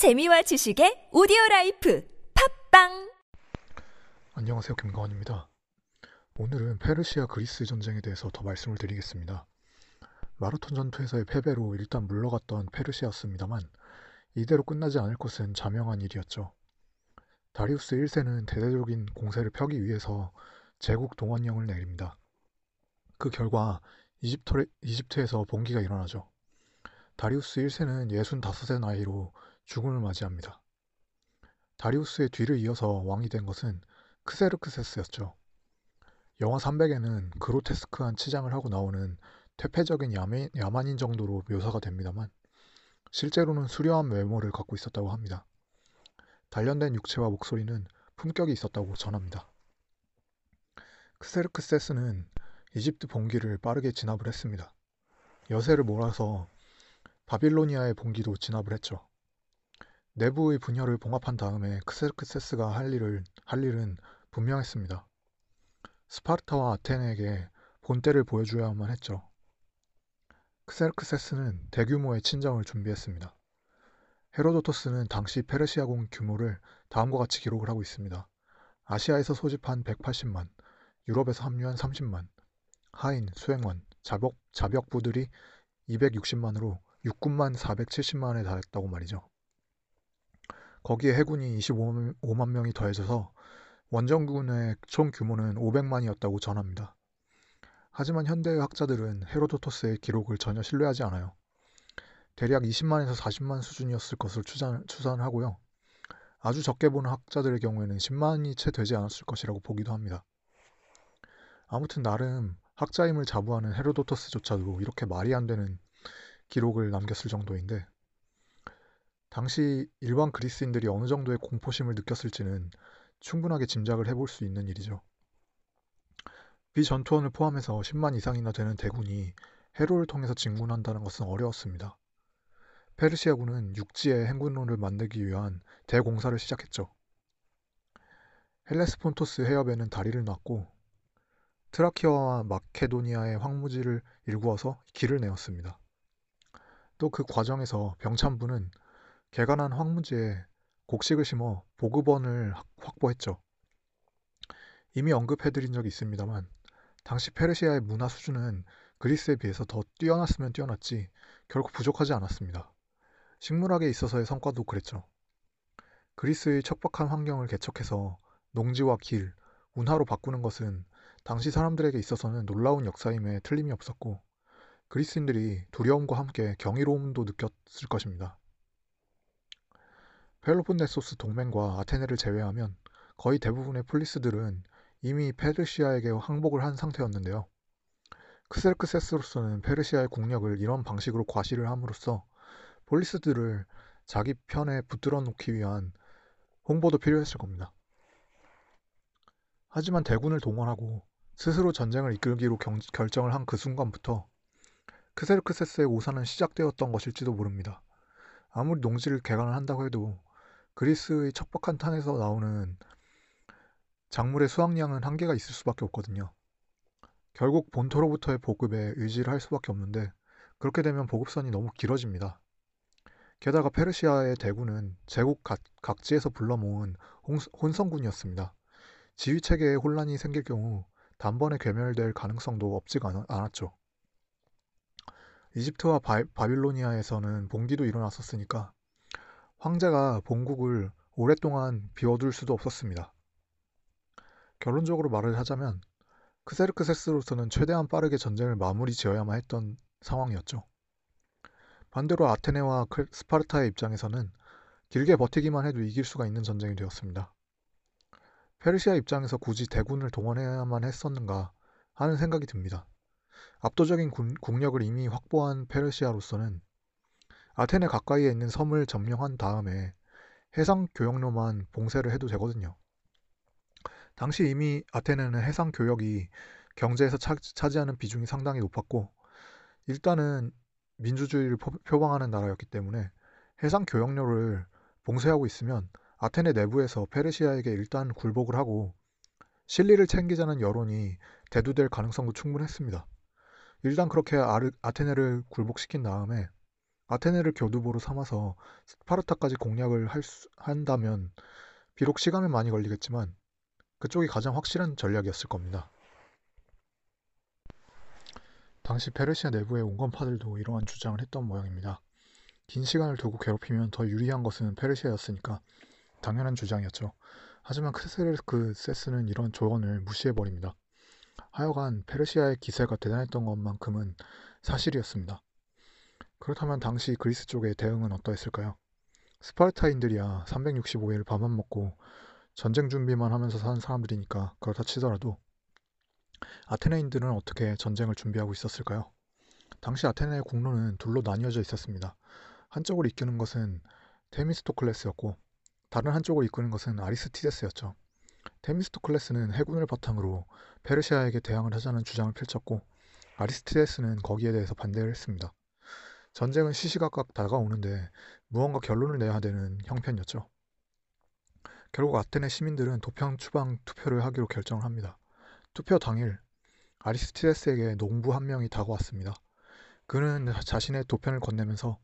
재미와 지식의 오디오 라이프 팟빵 안녕하세요. 김가원입니다. 오늘은 페르시아 그리스 전쟁에 대해서 더 말씀을 드리겠습니다. 마라톤 전투에서의 패배로 일단 물러갔던 페르시아였습니다만 이대로 끝나지 않을 것은 자명한 일이었죠. 다리우스 1세는 대대적인 공세를 펴기 위해서 제국 동원령을 내립니다. 그 결과 이집트, 이집트에서 봉기가 일어나죠. 다리우스 1세는 65세 나이로 죽음을 맞이합니다. 다리우스의 뒤를 이어서 왕이 된 것은 크세르크세스였죠. 영화 300에는 그로테스크한 치장을 하고 나오는 퇴폐적인 야매, 야만인 정도로 묘사가 됩니다만 실제로는 수려한 외모를 갖고 있었다고 합니다. 단련된 육체와 목소리는 품격이 있었다고 전합니다. 크세르크세스는 이집트 봉기를 빠르게 진압을 했습니다. 여세를 몰아서 바빌로니아의 봉기도 진압을 했죠. 내부의 분열을 봉합한 다음에 크세르크세스가 할 일을 할 일은 분명했습니다. 스파르타와 아테네에게 본때를 보여줘야만 했죠. 크세르크세스는 대규모의 친정을 준비했습니다. 헤로도토스는 당시 페르시아군 규모를 다음과 같이 기록을 하고 있습니다. 아시아에서 소집한 180만, 유럽에서 합류한 30만, 하인, 수행원, 자벽, 자벽부들이 260만으로 육군만 470만에 달했다고 말이죠. 거기에 해군이 25만 명이 더해져서 원정군의 총 규모는 500만이었다고 전합니다. 하지만 현대의 학자들은 헤로도토스의 기록을 전혀 신뢰하지 않아요. 대략 20만에서 40만 수준이었을 것을 추산, 추산을 하고요. 아주 적게 보는 학자들의 경우에는 10만이 채 되지 않았을 것이라고 보기도 합니다. 아무튼 나름 학자임을 자부하는 헤로도토스조차도 이렇게 말이 안 되는 기록을 남겼을 정도인데 당시 일반 그리스인들이 어느 정도의 공포심을 느꼈을지는 충분하게 짐작을 해볼 수 있는 일이죠. 비전투원을 포함해서 10만 이상이나 되는 대군이 해로를 통해서 진군한다는 것은 어려웠습니다. 페르시아군은 육지에 행군로를 만들기 위한 대공사를 시작했죠. 헬레스폰토스 해협에는 다리를 놨고 트라키아와 마케도니아의 황무지를 일구어서 길을 내었습니다. 또 그 과정에서 병참부는 개간한 황무지에 곡식을 심어 보급원을 확보했죠. 이미 언급해드린 적이 있습니다만 당시 페르시아의 문화 수준은 그리스에 비해서 더 뛰어났으면 뛰어났지 결국 부족하지 않았습니다. 식물학에 있어서의 성과도 그랬죠. 그리스의 척박한 환경을 개척해서 농지와 길, 운하로 바꾸는 것은 당시 사람들에게 있어서는 놀라운 역사임에 틀림이 없었고 그리스인들이 두려움과 함께 경이로움도 느꼈을 것입니다. 펠로폰네소스 동맹과 아테네를 제외하면 거의 대부분의 폴리스들은 이미 페르시아에게 항복을 한 상태였는데요. 크셀크세스로서는 페르시아의 국력을 이런 방식으로 과시를 함으로써 폴리스들을 자기 편에 붙들어 놓기 위한 홍보도 필요했을 겁니다. 하지만 대군을 동원하고 스스로 전쟁을 이끌기로 경, 결정을 한 그 순간부터 크셀크세스의 오산은 시작되었던 것일지도 모릅니다. 아무리 농지를 개간을 한다고 해도 그리스의 척박한 탄에서 나오는 작물의 수확량은 한계가 있을 수밖에 없거든요. 결국 본토로부터의 보급에 의지를 할 수밖에 없는데 그렇게 되면 보급선이 너무 길어집니다. 게다가 페르시아의 대군은 제국 각, 각지에서 불러 모은 혼성군이었습니다. 지휘 체계에 혼란이 생길 경우 단번에 괴멸될 가능성도 없지가 않았죠. 이집트와 바, 바빌로니아에서는 봉기도 일어났었으니까 황제가 본국을 오랫동안 비워둘 수도 없었습니다. 결론적으로 말을 하자면 크세르크세스로서는 최대한 빠르게 전쟁을 마무리 지어야만 했던 상황이었죠. 반대로 아테네와 스파르타의 입장에서는 길게 버티기만 해도 이길 수가 있는 전쟁이 되었습니다. 페르시아 입장에서 굳이 대군을 동원해야만 했었는가 하는 생각이 듭니다. 압도적인 국력을 이미 확보한 페르시아로서는 아테네 가까이에 있는 섬을 점령한 다음에 해상 교역로만 봉쇄를 해도 되거든요. 당시 이미 아테네는 해상 교역이 경제에서 차, 차지하는 비중이 상당히 높았고 일단은 민주주의를 표방하는 나라였기 때문에 해상 교역로를 봉쇄하고 있으면 아테네 내부에서 페르시아에게 일단 굴복을 하고 실리를 챙기자는 여론이 대두될 가능성도 충분했습니다. 일단 그렇게 아르, 아테네를 굴복시킨 다음에 아테네를 교두보로 삼아서 스파르타까지 공략을 할 수, 한다면 비록 시간은 많이 걸리겠지만 그쪽이 가장 확실한 전략이었을 겁니다. 당시 페르시아 내부의 온건파들도 이러한 주장을 했던 모양입니다. 긴 시간을 두고 괴롭히면 더 유리한 것은 페르시아였으니까 당연한 주장이었죠. 하지만 크세르크세스는 이런 조언을 무시해버립니다. 하여간 페르시아의 기세가 대단했던 것만큼은 사실이었습니다. 그렇다면 당시 그리스 쪽의 대응은 어떠했을까요? 스파르타인들이야 365일 밥만 먹고 전쟁 준비만 하면서 사는 사람들이니까 그렇다 치더라도 아테네인들은 어떻게 전쟁을 준비하고 있었을까요? 당시 아테네의 국로는 둘로 나뉘어져 있었습니다. 한쪽을 이끄는 것은 테미스토클레스였고 다른 한쪽을 이끄는 것은 아리스티데스였죠. 테미스토클레스는 해군을 바탕으로 페르시아에게 대항을 하자는 주장을 펼쳤고 아리스티데스는 거기에 대해서 반대를 했습니다. 전쟁은 시시각각 다가오는데 무언가 결론을 내야 되는 형편이었죠. 결국 아테네 시민들은 도평 추방 투표를 하기로 결정을 합니다. 투표 당일 아리스티데스에게 농부 한 명이 다가왔습니다. 그는 자신의 도편을 건네면서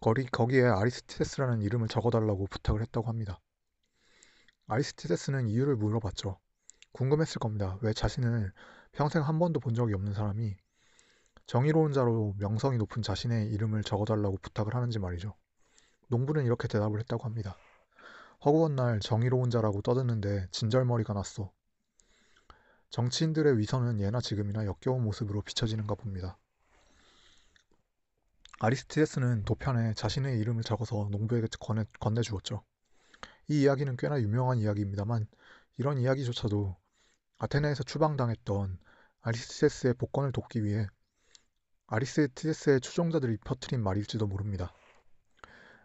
거리, 거기에 아리스티데스라는 이름을 적어달라고 부탁을 했다고 합니다. 아리스티데스는 이유를 물어봤죠. 궁금했을 겁니다. 왜 자신을 평생 한 번도 본 적이 없는 사람이 정의로운 자로 명성이 높은 자신의 이름을 적어달라고 부탁을 하는지 말이죠. 농부는 이렇게 대답을 했다고 합니다. 허구한 날 정의로운 자라고 떠드는데 진절머리가 났어. 정치인들의 위선은 예나 지금이나 역겨운 모습으로 비춰지는가 봅니다. 아리스티데스는 도편에 자신의 이름을 적어서 농부에게 건네, 건네주었죠. 이 이야기는 꽤나 유명한 이야기입니다만 이런 이야기조차도 아테네에서 추방당했던 아리스티데스의 복권을 돕기 위해 아리스티데스의 추종자들이 퍼뜨린 말일지도 모릅니다.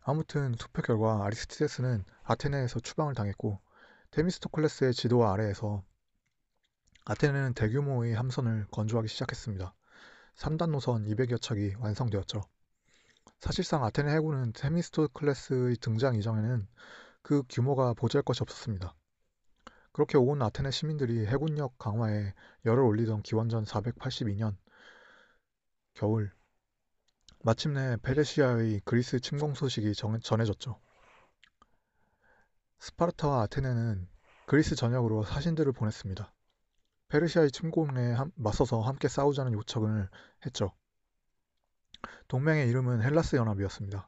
아무튼 투표 결과 아리스티데스는 아테네에서 추방을 당했고 테미스토클레스의 지도 아래에서 아테네는 대규모의 함선을 건조하기 시작했습니다. 3단 노선 200여 척이 완성되었죠. 사실상 아테네 해군은 테미스토클레스의 등장 이전에는 그 규모가 보잘 것이 없었습니다. 그렇게 온 아테네 시민들이 해군력 강화에 열을 올리던 기원전 482년 겨울 마침내 페르시아의 그리스 침공 소식이 전해졌죠. 스파르타와 아테네는 그리스 전역으로 사신들을 보냈습니다. 페르시아의 침공에 맞서서 함께 싸우자는 요청을 했죠. 동맹의 이름은 헬라스 연합이었습니다.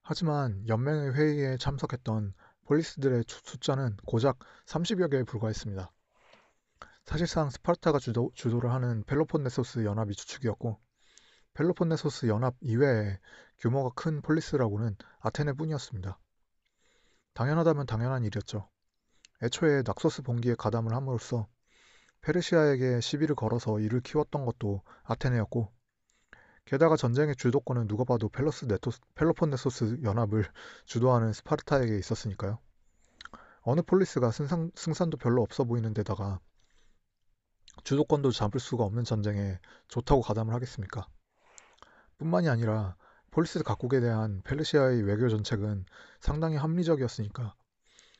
하지만 연맹의 회의에 참석했던 폴리스들의 숫자는 고작 30여 개에 불과했습니다. 사실상 스파르타가 주도, 주도를 하는 펠로폰네소스 연합이 주축이었고 펠로폰네소스 연합 이외에 규모가 큰 폴리스라고는 아테네뿐이었습니다. 당연하다면 당연한 일이었죠. 애초에 낙소스 봉기에 가담을 함으로써 페르시아에게 시비를 걸어서 이를 키웠던 것도 아테네였고 게다가 전쟁의 주도권은 누가 봐도 펠로스 네토, 펠로폰네소스 연합을 주도하는 스파르타에게 있었으니까요. 어느 폴리스가 승산, 승산도 별로 없어 보이는 데다가 주도권도 잡을 수가 없는 전쟁에 좋다고 가담을 하겠습니까? 뿐만이 아니라 폴리스 각국에 대한 페르시아의 외교 정책은 상당히 합리적이었으니까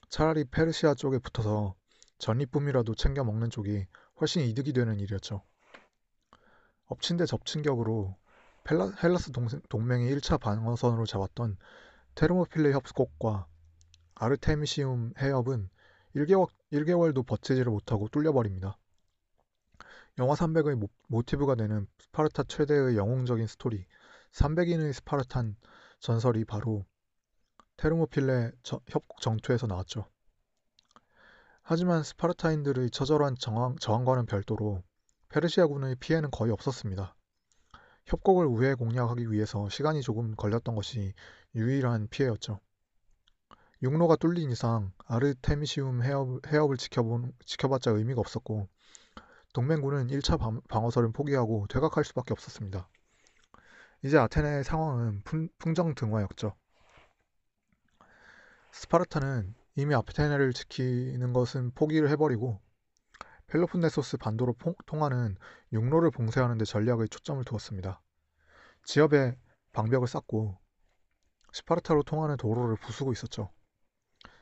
차라리 페르시아 쪽에 붙어서 전리품이라도 챙겨 먹는 쪽이 훨씬 이득이 되는 일이었죠. 엎친 데 접친 격으로 펠라, 헬라스 동맹이 1차 방어선으로 잡았던 테르모필레 협곡과 아르테미시움 해협은 1개월, 1개월도 버티지를 못하고 뚫려버립니다. 영화 300의 모, 티브가 되는 스파르타 최대의 영웅적인 스토리 300인의 스파르탄 전설이 바로 테르모필레 협곡 정투에서 나왔죠. 하지만 스파르타인들의 처절한 저항, 저항과는 별도로 페르시아군의 피해는 거의 없었습니다. 협곡을 우회 공략하기 위해서 시간이 조금 걸렸던 것이 유일한 피해였죠. 육로가 뚫린 이상 아르테미시움 해협, 해협을 지켜본, 지켜봤자 의미가 없었고 동맹군은 1차 방어설을 포기하고 퇴각할 수밖에 없었습니다. 이제 아테네의 상황은 풍, 풍전등화였죠. 스파르타는 이미 아테네를 지키는 것은 포기를 해버리고 펠로폰네소스 반도로 통하는 육로를 봉쇄하는 데 전략의 초점을 두었습니다. 지역에 방벽을 쌓고 스파르타로 통하는 도로를 부수고 있었죠.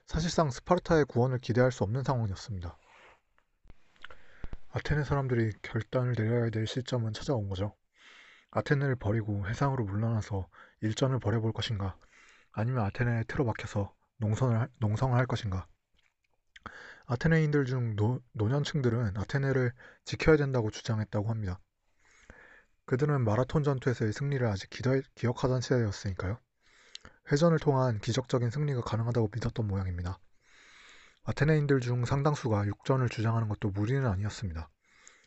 사실상 스파르타의 구원을 기대할 수 없는 상황이었습니다. 아테네 사람들이 결단을 내려야 될 시점은 찾아온 거죠. 아테네를 버리고 해상으로 물러나서 일전을 벌여볼 것인가? 아니면 아테네에 틀어박혀서 농선을, 농성을 할 것인가? 아테네인들 중 노, 노년층들은 아테네를 지켜야 된다고 주장했다고 합니다. 그들은 마라톤 전투에서의 승리를 아직 기다, 기억하던 시대였으니까요. 회전을 통한 기적적인 승리가 가능하다고 믿었던 모양입니다. 아테네인들 중 상당수가 육전을 주장하는 것도 무리는 아니었습니다.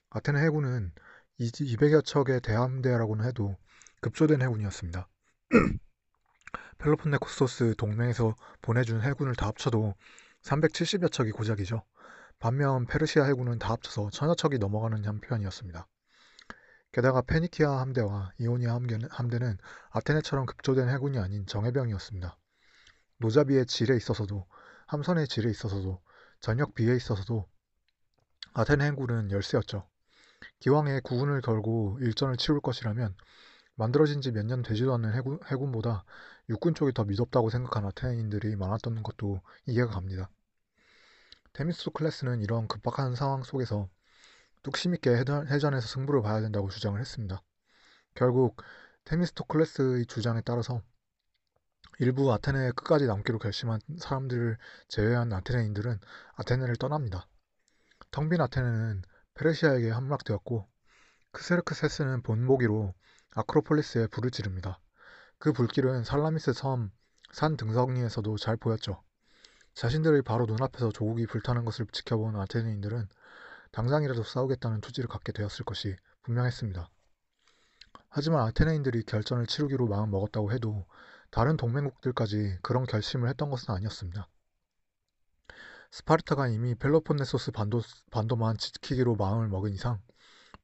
아테네 해군은 200여 척의 대함대라고는 해도 급조된 해군이었습니다. 펠로폰네코소스 동맹에서 보내준 해군을 다 합쳐도 370여 척이 고작이죠. 반면 페르시아 해군은 다 합쳐서 천여 척이 넘어가는 형편이었습니다. 게다가 페니키아 함대와 이오니아 함대는 아테네처럼 급조된 해군이 아닌 정예병이었습니다. 노자비의 질에 있어서도 함선의 질에 있어서도 전역 비에 있어서도 아테네 해군은 열세였죠. 기왕에 구군을 걸고 일전을 치울 것이라면 만들어진 지 몇 년 되지도 않는 해군, 해군보다 육군 쪽이 더 미덥다고 생각한 아테네인들이 많았던 것도 이해가 갑니다. 테미스 클래스는 이런 급박한 상황 속에서 뚝심 있게 해전에서 승부를 봐야 된다고 주장을 했습니다. 결국 테미스토클레스의 주장에 따라서 일부 아테네에 끝까지 남기로 결심한 사람들을 제외한 아테네인들은 아테네를 떠납니다. 텅빈 아테네는 페르시아에게 함락되었고 크세르크세스는 본보기로 아크로폴리스에 불을 지릅니다. 그 불길은 살라미스 섬 산 등성이에서도 잘 보였죠. 자신들의 바로 눈앞에서 조국이 불타는 것을 지켜본 아테네인들은 당장이라도 싸우겠다는 투지를 갖게 되었을 것이 분명했습니다. 하지만 아테네인들이 결전을 치르기로 마음 먹었다고 해도 다른 동맹국들까지 그런 결심을 했던 것은 아니었습니다. 스파르타가 이미 펠로폰네소스 반도, 반도만 지키기로 마음을 먹은 이상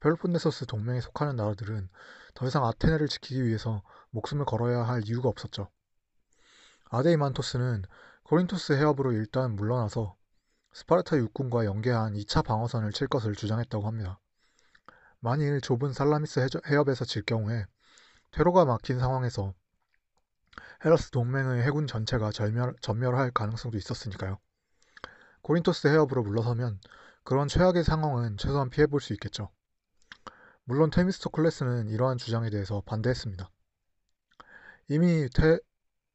펠로폰네소스 동맹에 속하는 나라들은 더 이상 아테네를 지키기 위해서 목숨을 걸어야 할 이유가 없었죠. 아데이만토스는 코린토스 해협으로 일단 물러나서 스파르타 육군과 연계한 2차 방어선을 칠 것을 주장했다고 합니다. 만일 좁은 살라미스 해협에서 질 경우에 퇴로가 막힌 상황에서 헬라스 동맹의 해군 전체가 절멸, 전멸할 가능성도 있었으니까요. 코린토스 해협으로 물러서면 그런 최악의 상황은 최소한 피해볼 수 있겠죠. 물론 테미스토클레스는 이러한 주장에 대해서 반대했습니다. 이미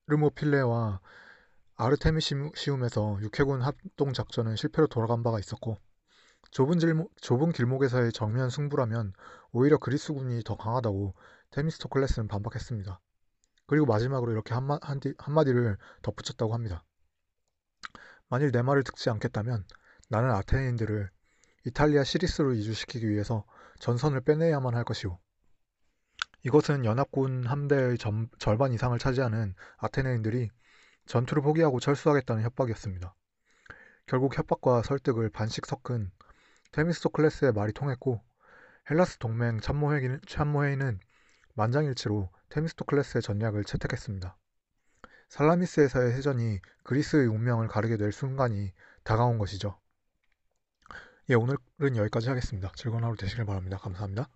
테르모필레와 아르테미시움에서 육해군 합동 작전은 실패로 돌아간 바가 있었고 좁은, 질목, 좁은 길목에서의 정면 승부라면 오히려 그리스군이 더 강하다고 테미스토클레스는 반박했습니다. 그리고 마지막으로 이렇게 한마, 한마디를 덧붙였다고 합니다. 만일 내 말을 듣지 않겠다면 나는 아테네인들을 이탈리아 시리스로 이주시키기 위해서 전선을 빼내야만 할 것이오. 이것은 연합군 함대의 점, 절반 이상을 차지하는 아테네인들이 전투를 포기하고 철수하겠다는 협박이었습니다. 결국 협박과 설득을 반씩 섞은 테미스토클레스의 말이 통했고 헬라스 동맹 참모회의는, 참모회의는 만장일치로 테미스토클레스의 전략을 채택했습니다. 살라미스에서의 해전이 그리스의 운명을 가르게 될 순간이 다가온 것이죠. 예, 오늘은 여기까지 하겠습니다. 즐거운 하루 되시길 바랍니다. 감사합니다.